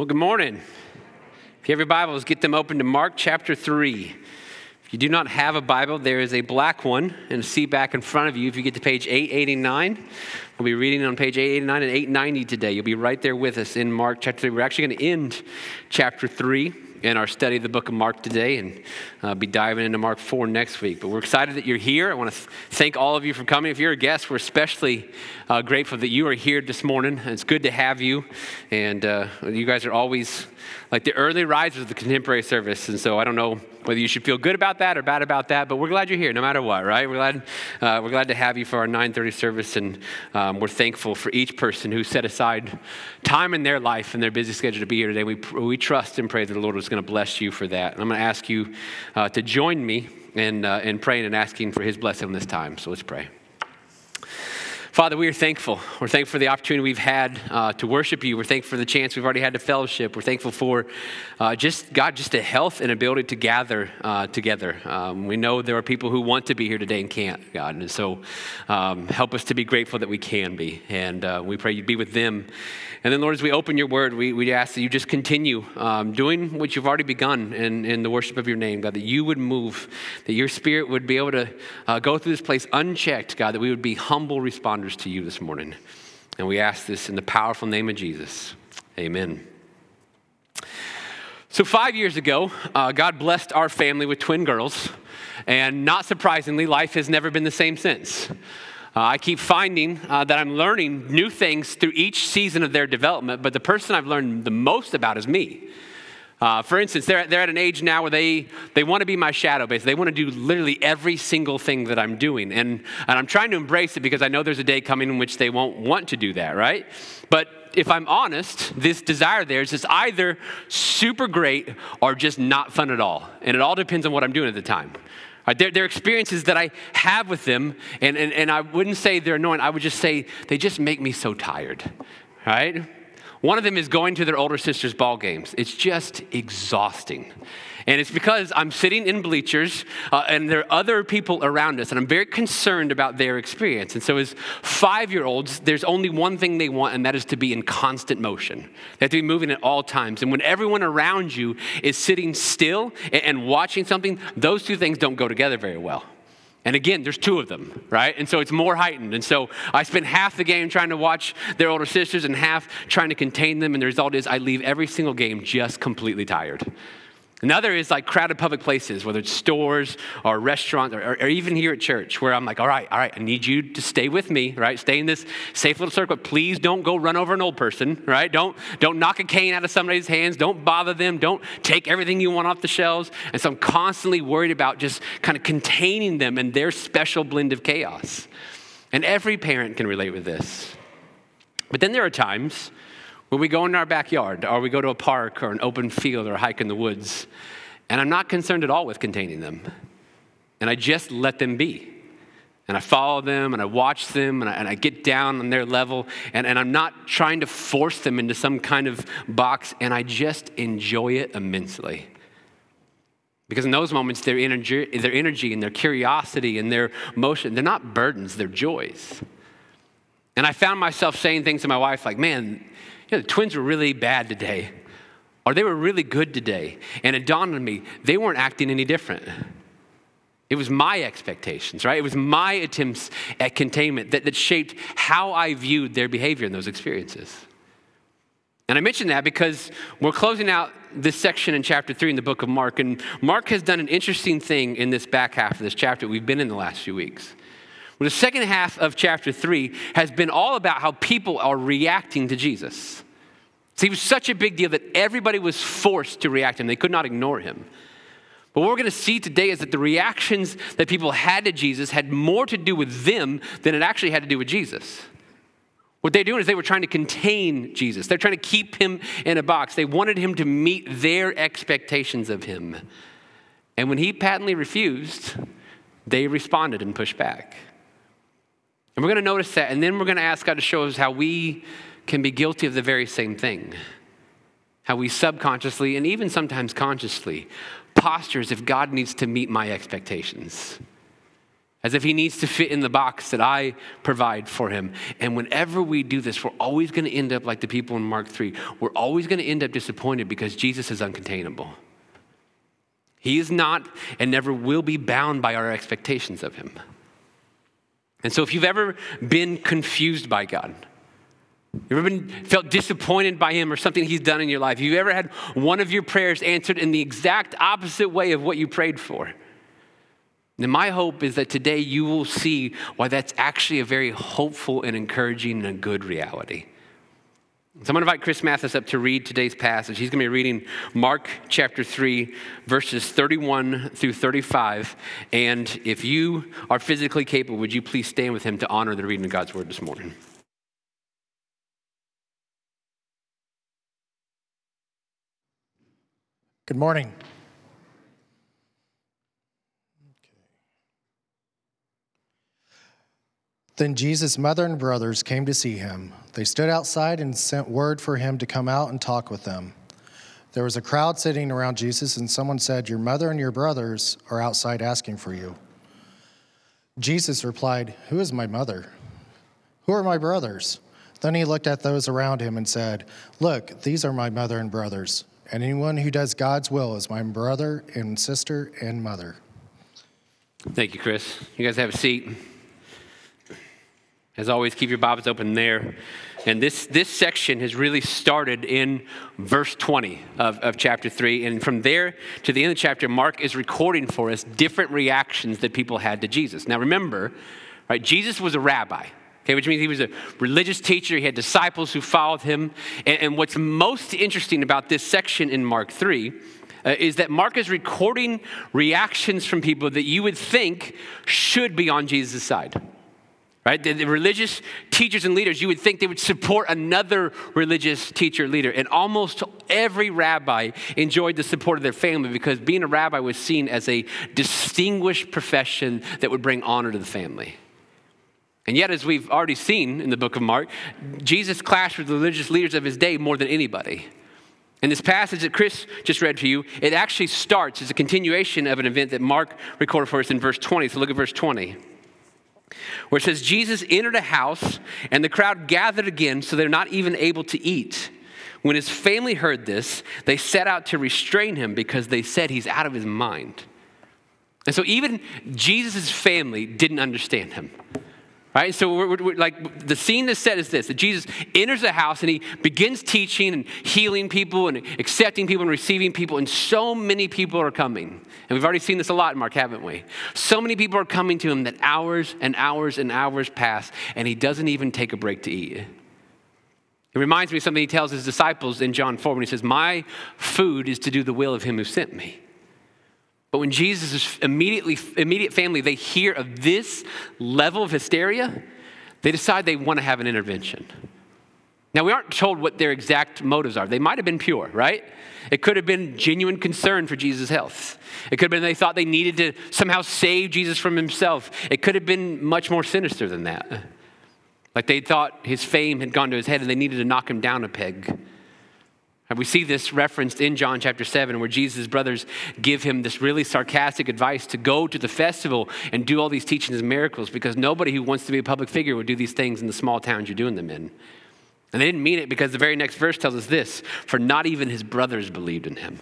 Well, good morning. If you have your Bibles, get them open to Mark chapter 3. If you do not have a Bible, there is a black one and a seat back in front of you. If you get to page 889, we'll be reading on page 889 and 890 today. You'll be right there with us in Mark chapter 3. We're actually going to end chapter 3 in our study of the book of Mark today and uh, be diving into Mark 4 next week. But we're excited that you're here. I want to th- thank all of you for coming. If you're a guest, we're especially uh, grateful that you are here this morning. It's good to have you. And uh, you guys are always like the early risers of the contemporary service. And so I don't know whether you should feel good about that or bad about that, but we're glad you're here no matter what, right? We're glad, uh, we're glad to have you for our 930 service. And um, we're thankful for each person who set aside time in their life and their busy schedule to be here today. We, we trust and pray that the Lord is going to bless you for that. And I'm going to ask you uh, to join me in, uh, in praying and asking for his blessing this time. So let's pray. Father, we are thankful. We're thankful for the opportunity we've had uh, to worship you. We're thankful for the chance we've already had to fellowship. We're thankful for uh, just, God, just a health and ability to gather uh, together. Um, we know there are people who want to be here today and can't, God. And so um, help us to be grateful that we can be. And uh, we pray you'd be with them. And then, Lord, as we open your word, we, we ask that you just continue um, doing what you've already begun in, in the worship of your name, God, that you would move, that your spirit would be able to uh, go through this place unchecked, God, that we would be humble responders to you this morning. And we ask this in the powerful name of Jesus. Amen. So, five years ago, uh, God blessed our family with twin girls. And not surprisingly, life has never been the same since. Uh, I keep finding uh, that I'm learning new things through each season of their development, but the person I've learned the most about is me. Uh, for instance, they're, they're at an age now where they, they want to be my shadow base. They want to do literally every single thing that I'm doing. And, and I'm trying to embrace it because I know there's a day coming in which they won't want to do that, right? But if I'm honest, this desire there is either super great or just not fun at all. And it all depends on what I'm doing at the time. Right, they're, they're, experiences that I have with them, and, and, and I wouldn't say they're annoying. I would just say they just make me so tired, right? One of them is going to their older sister's ball games. It's just exhausting. And it's because I'm sitting in bleachers uh, and there are other people around us, and I'm very concerned about their experience. And so, as five year olds, there's only one thing they want, and that is to be in constant motion. They have to be moving at all times. And when everyone around you is sitting still and, and watching something, those two things don't go together very well. And again, there's two of them, right? And so it's more heightened. And so I spend half the game trying to watch their older sisters and half trying to contain them. And the result is I leave every single game just completely tired. Another is like crowded public places, whether it's stores or restaurants or, or, even here at church, where I'm like, all right, all right, I need you to stay with me, right? Stay in this safe little circle. Please don't go run over an old person, right? Don't, don't knock a cane out of somebody's hands. Don't bother them. Don't take everything you want off the shelves. And so I'm constantly worried about just kind of containing them and their special blend of chaos. And every parent can relate with this. But then there are times when we go in our backyard, or we go to a park or an open field or hike in the woods, and I'm not concerned at all with containing them. And I just let them be. And I follow them and I watch them and I, and I get down on their level and, and I'm not trying to force them into some kind of box and I just enjoy it immensely. Because in those moments, their energy, their energy and their curiosity and their motion, they're not burdens, they're joys. And I found myself saying things to my wife like, man, you know, the twins were really bad today, or they were really good today. And it dawned on me, they weren't acting any different. It was my expectations, right? It was my attempts at containment that, that shaped how I viewed their behavior in those experiences. And I mention that because we're closing out this section in chapter three in the book of Mark, and Mark has done an interesting thing in this back half of this chapter we've been in the last few weeks. Well, the second half of chapter three has been all about how people are reacting to Jesus. See, he was such a big deal that everybody was forced to react to him. They could not ignore him. But what we're going to see today is that the reactions that people had to Jesus had more to do with them than it actually had to do with Jesus. What they're doing is they were trying to contain Jesus. They're trying to keep him in a box. They wanted him to meet their expectations of him. And when he patently refused, they responded and pushed back. And we're going to notice that, and then we're going to ask God to show us how we can be guilty of the very same thing. How we subconsciously and even sometimes consciously postures if God needs to meet my expectations. as if he needs to fit in the box that I provide for him. And whenever we do this, we're always going to end up like the people in Mark 3. We're always going to end up disappointed because Jesus is uncontainable. He is not and never will be bound by our expectations of him. And so if you've ever been confused by God, you ever been felt disappointed by him or something he's done in your life? You ever had one of your prayers answered in the exact opposite way of what you prayed for? And my hope is that today you will see why that's actually a very hopeful and encouraging and a good reality. So I'm going to invite Chris Mathis up to read today's passage. He's going to be reading Mark chapter 3, verses 31 through 35. And if you are physically capable, would you please stand with him to honor the reading of God's word this morning? Good morning. Then Jesus' mother and brothers came to see him. They stood outside and sent word for him to come out and talk with them. There was a crowd sitting around Jesus, and someone said, Your mother and your brothers are outside asking for you. Jesus replied, Who is my mother? Who are my brothers? Then he looked at those around him and said, Look, these are my mother and brothers, and anyone who does God's will is my brother and sister and mother. Thank you, Chris. You guys have a seat. As always, keep your Bibles open there. And this, this section has really started in verse 20 of, of chapter 3. And from there to the end of the chapter, Mark is recording for us different reactions that people had to Jesus. Now remember, right, Jesus was a rabbi. Okay, which means he was a religious teacher. He had disciples who followed him. And, and what's most interesting about this section in Mark 3 uh, is that Mark is recording reactions from people that you would think should be on Jesus' side right? The, the, religious teachers and leaders, you would think they would support another religious teacher leader. And almost every rabbi enjoyed the support of their family because being a rabbi was seen as a distinguished profession that would bring honor to the family. And yet, as we've already seen in the book of Mark, Jesus clashed with the religious leaders of his day more than anybody. In this passage that Chris just read to you, it actually starts as a continuation of an event that Mark recorded for us in verse 20. So look at verse 20 where it says, Jesus entered a house, and the crowd gathered again, so they're not even able to eat. When his family heard this, they set out to restrain him because they said he's out of his mind. And so even Jesus' family didn't understand him. Right? So, we're, we're, like, the scene that's set is this that Jesus enters the house and he begins teaching and healing people and accepting people and receiving people, and so many people are coming. And we've already seen this a lot Mark, haven't we? So many people are coming to him that hours and hours and hours pass, and he doesn't even take a break to eat. It reminds me of something he tells his disciples in John 4 when he says, My food is to do the will of him who sent me. But when Jesus' immediately, immediate family, they hear of this level of hysteria, they decide they want to have an intervention. Now, we aren't told what their exact motives are. They might have been pure, right? It could have been genuine concern for Jesus' health. It could have been they thought they needed to somehow save Jesus from himself. It could have been much more sinister than that. Like they thought his fame had gone to his head and they needed to knock him down a peg. And we see this referenced in John chapter 7, where Jesus' brothers give him this really sarcastic advice to go to the festival and do all these teachings and miracles because nobody who wants to be a public figure would do these things in the small towns you're doing them in. And they didn't mean it because the very next verse tells us this for not even his brothers believed in him.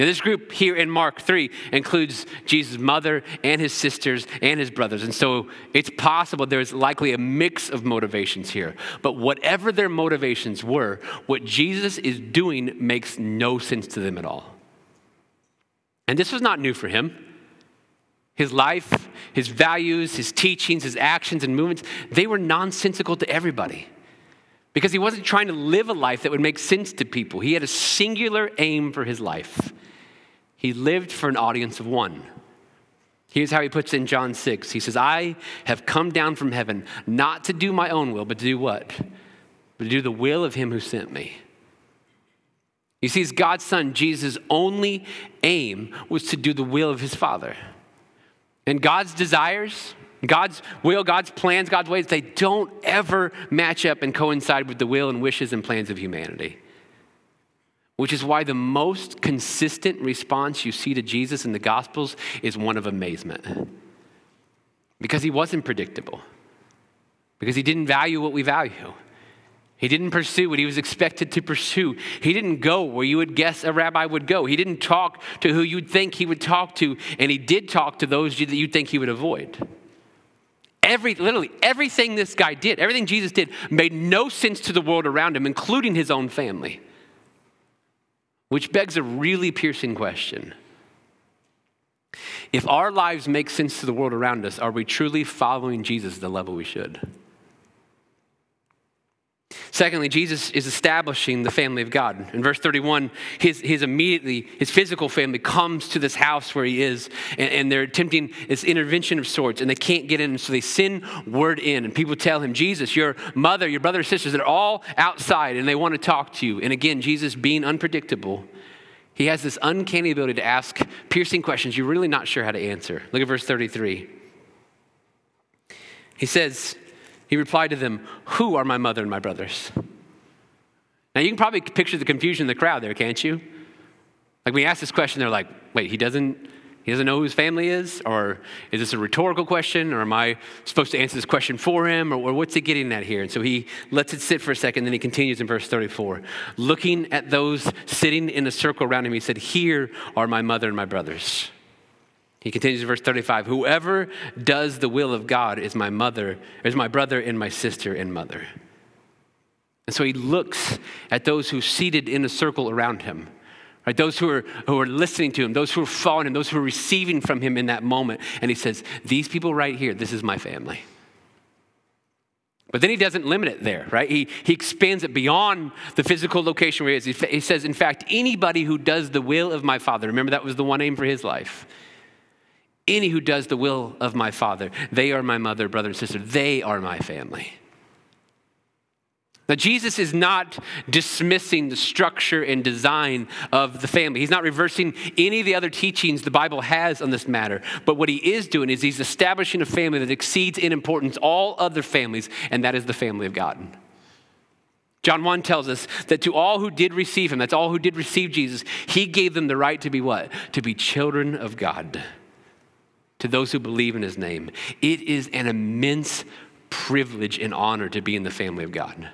Now, this group here in Mark 3 includes Jesus' mother and his sisters and his brothers. And so it's possible there's likely a mix of motivations here. But whatever their motivations were, what Jesus is doing makes no sense to them at all. And this was not new for him. His life, his values, his teachings, his actions and movements, they were nonsensical to everybody because he wasn't trying to live a life that would make sense to people. He had a singular aim for his life. He lived for an audience of one. Here's how he puts it in John 6. He says, I have come down from heaven not to do my own will, but to do what? But to do the will of him who sent me. You see, as God's son, Jesus' only aim was to do the will of his Father. And God's desires, God's will, God's plans, God's ways, they don't ever match up and coincide with the will and wishes and plans of humanity which is why the most consistent response you see to Jesus in the Gospels is one of amazement. Because he wasn't predictable, because he didn't value what we value. He didn't pursue what he was expected to pursue. He didn't go where you would guess a rabbi would go. He didn't talk to who you'd think he would talk to, and he did talk to those that you'd think he would avoid. Every, literally, everything this guy did, everything Jesus did, made no sense to the world around him, including his own family. Which begs a really piercing question. If our lives make sense to the world around us, are we truly following Jesus the level we should? Secondly, Jesus is establishing the family of God. In verse 31, his, his immediately, his physical family comes to this house where he is, and, and, they're attempting this intervention of sorts, and they can't get in, so they send word in, and people tell him, Jesus, your mother, your brother, sisters, they're all outside, and they want to talk to you. And again, Jesus being unpredictable, he has this uncanny ability to ask piercing questions you're really not sure how to answer. Look at verse 33. He says, he replied to them, Who are my mother and my brothers? Now, you can probably picture the confusion in the crowd there, can't you? Like, when you ask this question, they're like, Wait, he doesn't, he doesn't know who his family is? Or is this a rhetorical question? Or am I supposed to answer this question for him? Or, or what's he getting at here? And so he lets it sit for a second, then he continues in verse 34. Looking at those sitting in a circle around him, he said, Here are my mother and my brothers. He continues in verse 35 Whoever does the will of God is my mother, is my brother and my sister and mother. And so he looks at those who seated in a circle around him, right? Those who are, who are listening to him, those who are following him, those who are receiving from him in that moment. And he says, These people right here, this is my family. But then he doesn't limit it there, right? He, he expands it beyond the physical location where he is. He, he says, in fact, anybody who does the will of my Father, remember that was the one aim for his life any who does the will of my Father, they are my mother, brother, and sister. They are my family. Now, Jesus is not dismissing the structure and design of the family. He's not reversing any of the other teachings the Bible has on this matter. But what he is doing is he's establishing a family that exceeds in importance all other families, and that is the family of God. John 1 tells us that to all who did receive him, that's all who did receive Jesus, he gave them the right to be what? To be children of God to those who believe in his name. It is an immense privilege and honor to be in the family of God.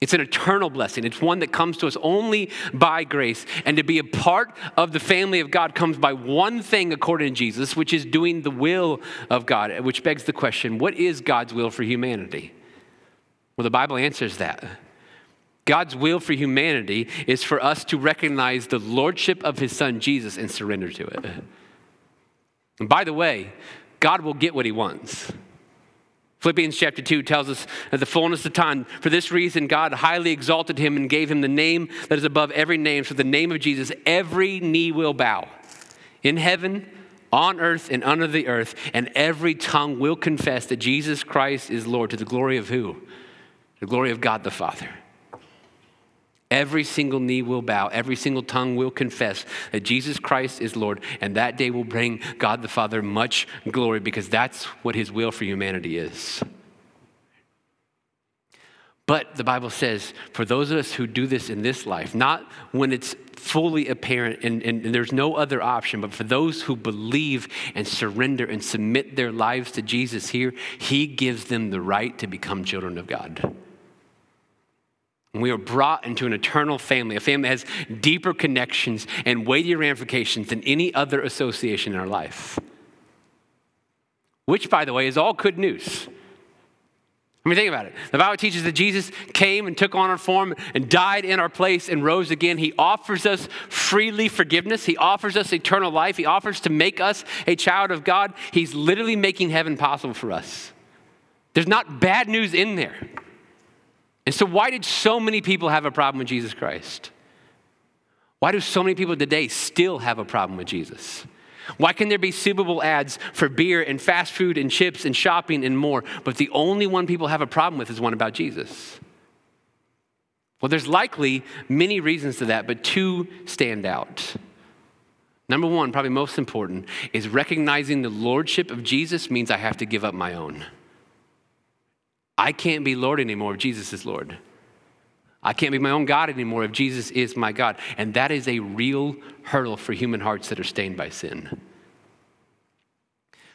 It's an eternal blessing. It's one that comes to us only by grace. And to be a part of the family of God comes by one thing, according to Jesus, which is doing the will of God, which begs the question what is God's will for humanity? Well, the Bible answers that. God's will for humanity is for us to recognize the lordship of his son Jesus and surrender to it. And by the way, God will get what he wants. Philippians chapter 2 tells us at the fullness of time, for this reason, God highly exalted him and gave him the name that is above every name. So, the name of Jesus, every knee will bow in heaven, on earth, and under the earth, and every tongue will confess that Jesus Christ is Lord to the glory of who? The glory of God the Father. Every single knee will bow, every single tongue will confess that Jesus Christ is Lord, and that day will bring God the Father much glory because that's what his will for humanity is. But the Bible says, for those of us who do this in this life, not when it's fully apparent and, and, and, there's no other option, but for those who believe and surrender and submit their lives to Jesus here, He gives them the right to become children of God. And we are brought into an eternal family, a family that has deeper connections and weightier ramifications than any other association in our life. Which, by the way, is all good news. I mean, think about it. The Bible teaches that Jesus came and took on our form and died in our place and rose again. He offers us freely forgiveness. He offers us eternal life. He offers to make us a child of God. He's literally making heaven possible for us. There's not bad news in there. And so, why did so many people have a problem with Jesus Christ? Why do so many people today still have a problem with Jesus? Why can there be Super Bowl ads for beer and fast food and chips and shopping and more, but the only one people have a problem with is one about Jesus? Well, there's likely many reasons to that, but two stand out. Number one, probably most important, is recognizing the lordship of Jesus means I have to give up my own. I can't be Lord anymore if Jesus is Lord. I can't be my own God anymore if Jesus is my God. And that is a real hurdle for human hearts that are stained by sin.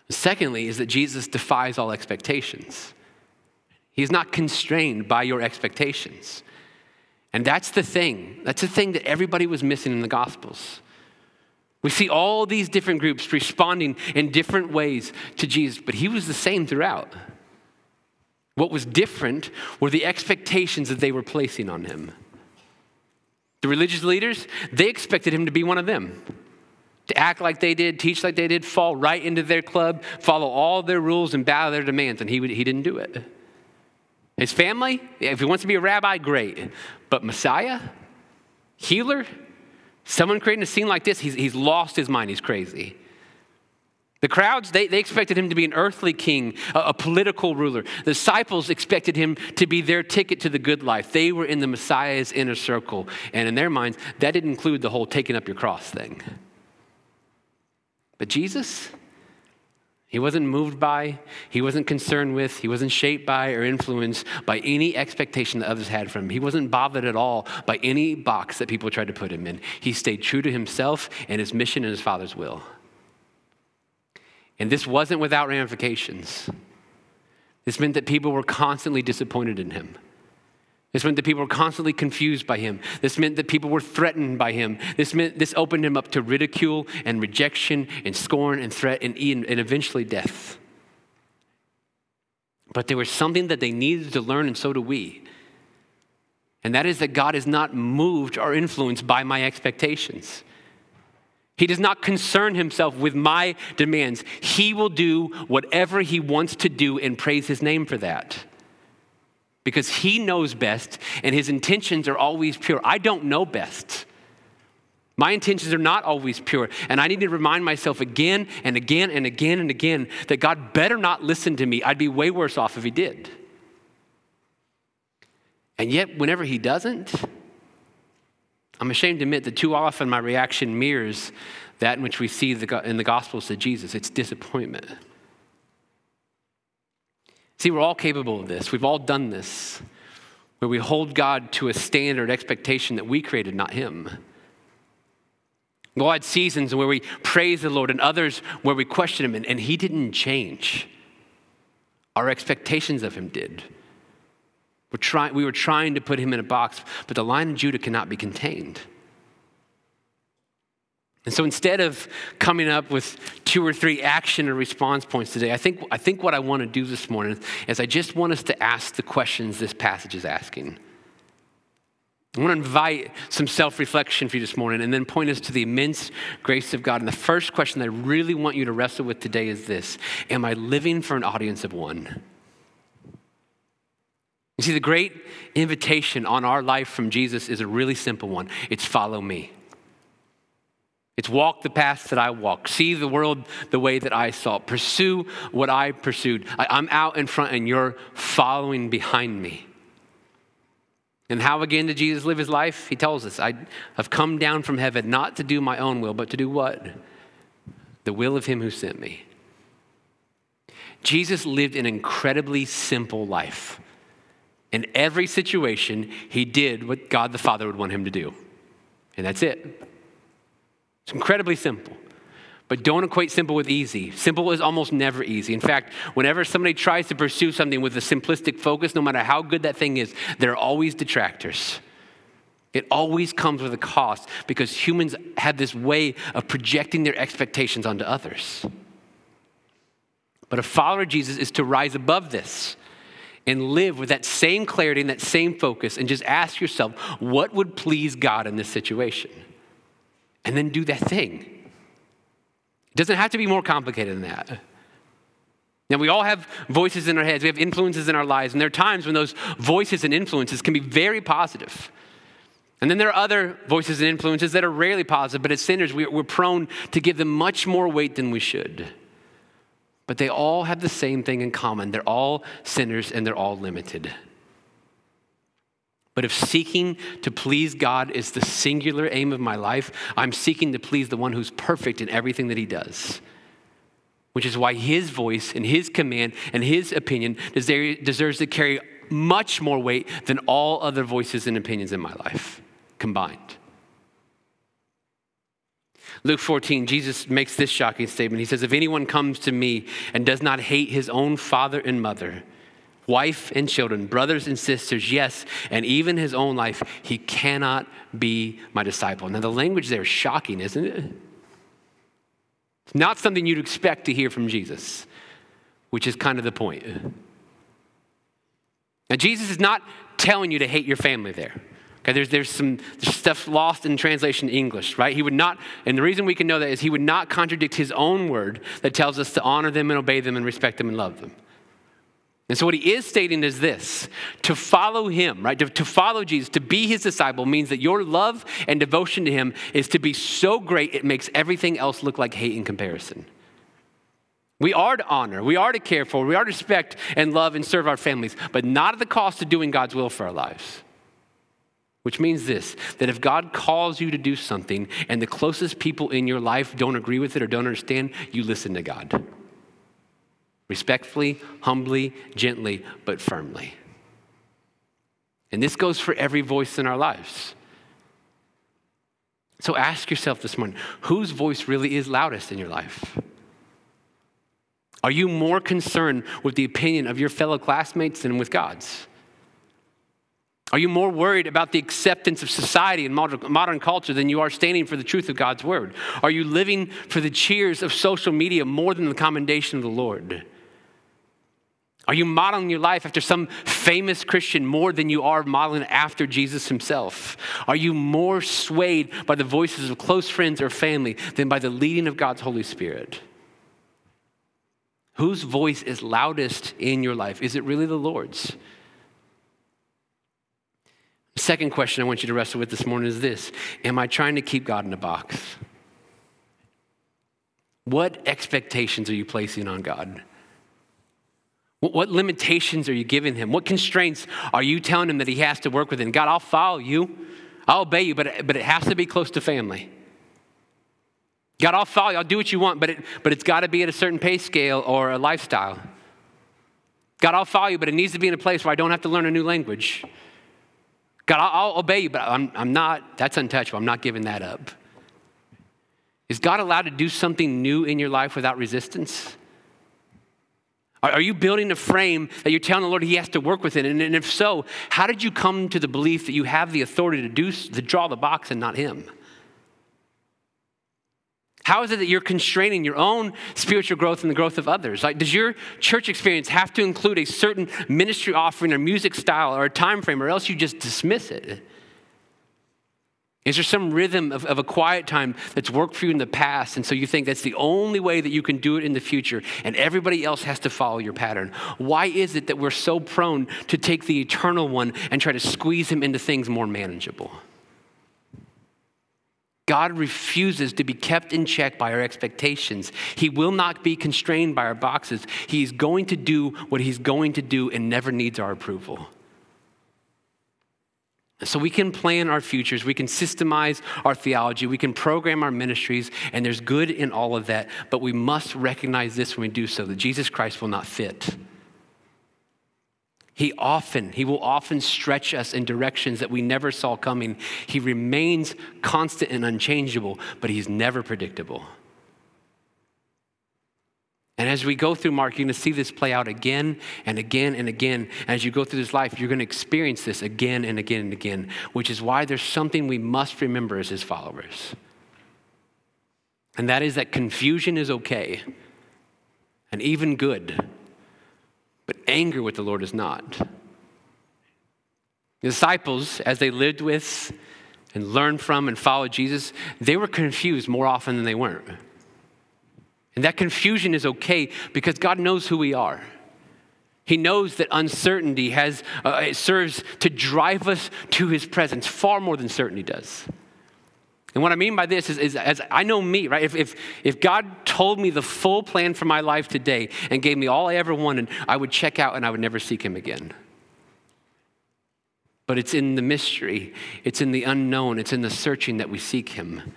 Secondly, is that Jesus defies all expectations. He's not constrained by your expectations. And that's the thing. That's the thing that everybody was missing in the Gospels. We see all these different groups responding in different ways to Jesus, but he was the same throughout. What was different were the expectations that they were placing on him. The religious leaders, they expected him to be one of them to act like they did, teach like they did, fall right into their club, follow all their rules, and bow their demands. And he, he didn't do it. His family, if he wants to be a rabbi, great. But Messiah, healer, someone creating a scene like this, he's, he's lost his mind. He's crazy. The crowds, they, they expected him to be an earthly king, a, a, political ruler. The disciples expected him to be their ticket to the good life. They were in the Messiah's inner circle. And in their minds, that didn't include the whole taking up your cross thing. But Jesus, he wasn't moved by, he wasn't concerned with, he wasn't shaped by or influenced by any expectation that others had from him. He wasn't bothered at all by any box that people tried to put him in. He stayed true to himself and his mission and his Father's will. And this wasn't without ramifications. This meant that people were constantly disappointed in him. This meant that people were constantly confused by him. This meant that people were threatened by him. This meant this opened him up to ridicule and rejection and scorn and threat and, and eventually death. But there was something that they needed to learn, and so do we. And that is that God is not moved or influenced by my expectations. He does not concern himself with my demands. He will do whatever he wants to do and praise his name for that because he knows best and his intentions are always pure. I don't know best. My intentions are not always pure. And I need to remind myself again and again and again and again that God better not listen to me. I'd be way worse off if he did. And yet, whenever he doesn't, I'm ashamed to admit that too often my reaction mirrors that in which we see in the Gospels of Jesus it's disappointment. See, we're all capable of this. We've all done this, where we hold God to a standard expectation that we created, not Him. God seasons where we praise the Lord and others where we question Him, and, and He didn't change. Our expectations of Him did. We're try, we were trying to put Him in a box, but the Lion of Judah cannot be contained. And so instead of coming up with two or three action or response points today, I think, I think what I want to do this morning is I just want us to ask the questions this passage is asking. I want to invite some self reflection for you this morning and then point us to the immense grace of God. And the first question that I really want you to wrestle with today is this Am I living for an audience of one? You see, the great invitation on our life from Jesus is a really simple one it's follow me. It's walk the path that I walk, see the world the way that I saw, pursue what I pursued. I, am out in front and you're following behind me. And how again did Jesus live his life? He tells us, I have come down from heaven not to do my own will, but to do what? The will of him who sent me. Jesus lived an incredibly simple life. In every situation, he did what God the Father would want him to do. And that's it. It's incredibly simple. But don't equate simple with easy. Simple is almost never easy. In fact, whenever somebody tries to pursue something with a simplistic focus, no matter how good that thing is, there are always detractors. It always comes with a cost because humans have this way of projecting their expectations onto others. But a follower of Jesus is to rise above this and live with that same clarity and that same focus and just ask yourself, what would please God in this situation? and then do that thing. It doesn't have to be more complicated than that. Now, we all have voices in our heads, we have influences in our lives, and there are times when those voices and influences can be very positive. And then there are other voices and influences that are rarely positive, but as sinners, we're prone to give them much more weight than we should. But they all have the same thing in common they're all sinners and they're all limited. But if seeking to please God is the singular aim of my life, I'm seeking to please the one who's perfect in everything that he does. Which is why his voice and his command and his opinion deserves to carry much more weight than all other voices and opinions in my life combined. Luke 14, Jesus makes this shocking statement. He says, If anyone comes to me and does not hate his own father and mother, wife and children, brothers and sisters, yes, and even his own life, he cannot be my disciple. Now, the language there is shocking, isn't it? It's not something you'd expect to hear from Jesus, which is kind of the point. Now, Jesus is not telling you to hate your family there. Okay, there's, there's some stuff lost in translation English, right? He would not, and the reason we can know that is he would not contradict his own word that tells us to honor them and obey them and respect them and love them. And so, what he is stating is this to follow him, right? To, to, follow Jesus, to be his disciple means that your love and devotion to him is to be so great it makes everything else look like hate in comparison. We are to honor, we are to care for, we are to respect and love and serve our families, but not at the cost of doing God's will for our lives. Which means this that if God calls you to do something and the closest people in your life don't agree with it or don't understand, you listen to God. Respectfully, humbly, gently, but firmly. And this goes for every voice in our lives. So ask yourself this morning whose voice really is loudest in your life? Are you more concerned with the opinion of your fellow classmates than with God's? Are you more worried about the acceptance of society and modern culture than you are standing for the truth of God's word? Are you living for the cheers of social media more than the commendation of the Lord? Are you modeling your life after some famous Christian more than you are modeling after Jesus himself? Are you more swayed by the voices of close friends or family than by the leading of God's Holy Spirit? Whose voice is loudest in your life? Is it really the Lord's? Second question I want you to wrestle with this morning is this Am I trying to keep God in a box? What expectations are you placing on God? What limitations are you giving him? What constraints are you telling him that he has to work within? God, I'll follow you, I'll obey you, but, but it has to be close to family. God, I'll follow you, I'll do what you want, but, it, but it's got to be at a certain pay scale or a lifestyle. God, I'll follow you, but it needs to be in a place where I don't have to learn a new language. God, I'll, obey you, but I'm, I'm not, that's untouchable. I'm not giving that up. Is God allowed to do something new in your life without resistance? Are, you building a frame that you're telling the Lord He has to work within? And, and if so, how did you come to the belief that you have the authority to do to draw the box and not Him? How is it that you're constraining your own spiritual growth and the growth of others? Like, does your church experience have to include a certain ministry offering or music style or a time frame, or else you just dismiss it? Is there some rhythm of, of a quiet time that's worked for you in the past, and so you think that's the only way that you can do it in the future, and everybody else has to follow your pattern? Why is it that we're so prone to take the eternal one and try to squeeze him into things more manageable? God refuses to be kept in check by our expectations. He will not be constrained by our boxes. He's going to do what He's going to do and never needs our approval. So we can plan our futures, we can systemize our theology, we can program our ministries, and there's good in all of that. But we must recognize this when we do so that Jesus Christ will not fit. He often, he will often stretch us in directions that we never saw coming. He remains constant and unchangeable, but he's never predictable. And as we go through Mark, you're going to see this play out again and again and again. As you go through this life, you're going to experience this again and again and again, which is why there's something we must remember as his followers. And that is that confusion is okay and even good but anger with the Lord is not. The disciples, as they lived with and learned from and followed Jesus, they were confused more often than they weren't. And that confusion is okay because God knows who we are. He knows that uncertainty has, uh, it serves to drive us to his presence far more than certainty does. And what I mean by this is, is as I know me, right? If, if, if God told me the full plan for my life today and gave me all I ever wanted, I would check out and I would never seek Him again. But it's in the mystery, it's in the unknown, it's in the searching that we seek Him.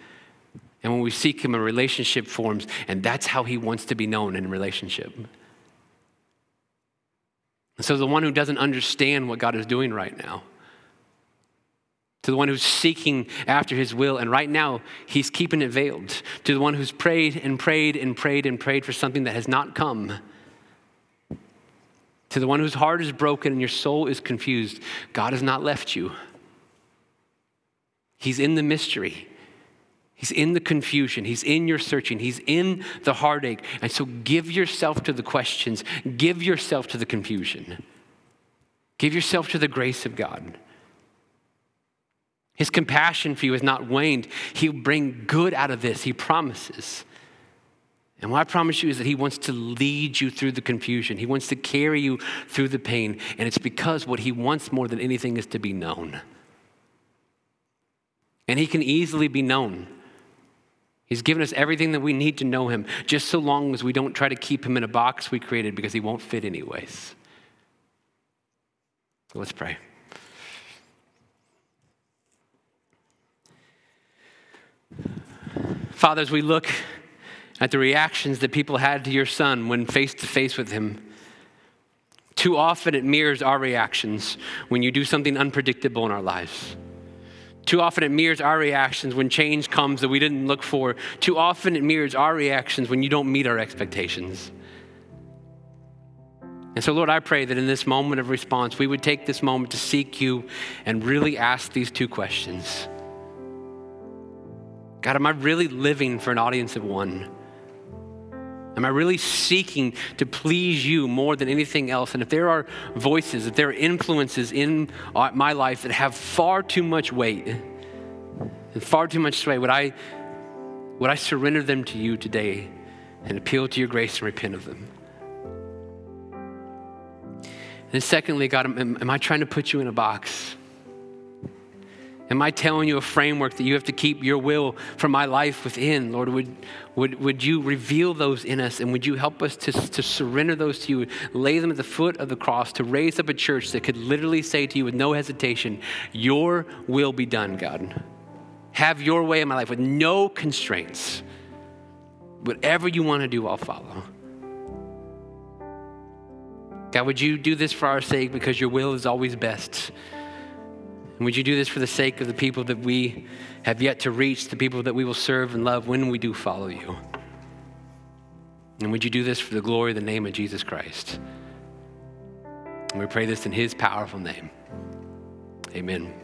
And when we seek Him, a relationship forms, and that's how He wants to be known in relationship. And so, the one who doesn't understand what God is doing right now, to the one who's seeking after his will. And right now, he's keeping it veiled. To the one who's prayed and prayed and prayed and prayed for something that has not come. To the one whose heart is broken and your soul is confused, God has not left you. He's in the mystery. He's in the confusion. He's in your searching. He's in the heartache. And so give yourself to the questions. Give yourself to the confusion. Give yourself to the grace of God. His compassion for you has not waned. He'll bring good out of this, he promises. And what I promise you is that he wants to lead you through the confusion. He wants to carry you through the pain. And it's because what he wants more than anything is to be known. And he can easily be known. He's given us everything that we need to know him, just so long as we don't try to keep him in a box we created because he won't fit anyways. So let's pray. Father, as we look at the reactions that people had to your son when face to face with him, too often it mirrors our reactions when you do something unpredictable in our lives. Too often it mirrors our reactions when change comes that we didn't look for. Too often it mirrors our reactions when you don't meet our expectations. And so, Lord, I pray that in this moment of response, we would take this moment to seek you and really ask these two questions God, am I really living for an audience of one? Am I really seeking to please you more than anything else? And if there are voices, if there are influences in uh, my life that have far too much weight and far too much sway, would I, would I surrender them to you today and appeal to your grace and repent of them? And secondly, God, am, am I trying to put you in a box? Am I telling you a framework that you have to keep your will for my life within? Lord, would, would, would you reveal those in us and would you help us to, to surrender those to you, lay them at the foot of the cross, to raise up a church that could literally say to you with no hesitation, Your will be done, God. Have your way in my life with no constraints. Whatever you want to do, I'll follow. God, would you do this for our sake because your will is always best? And would you do this for the sake of the people that we have yet to reach, the people that we will serve and love when we do follow you? And would you do this for the glory of the name of Jesus Christ? And we pray this in his powerful name. Amen.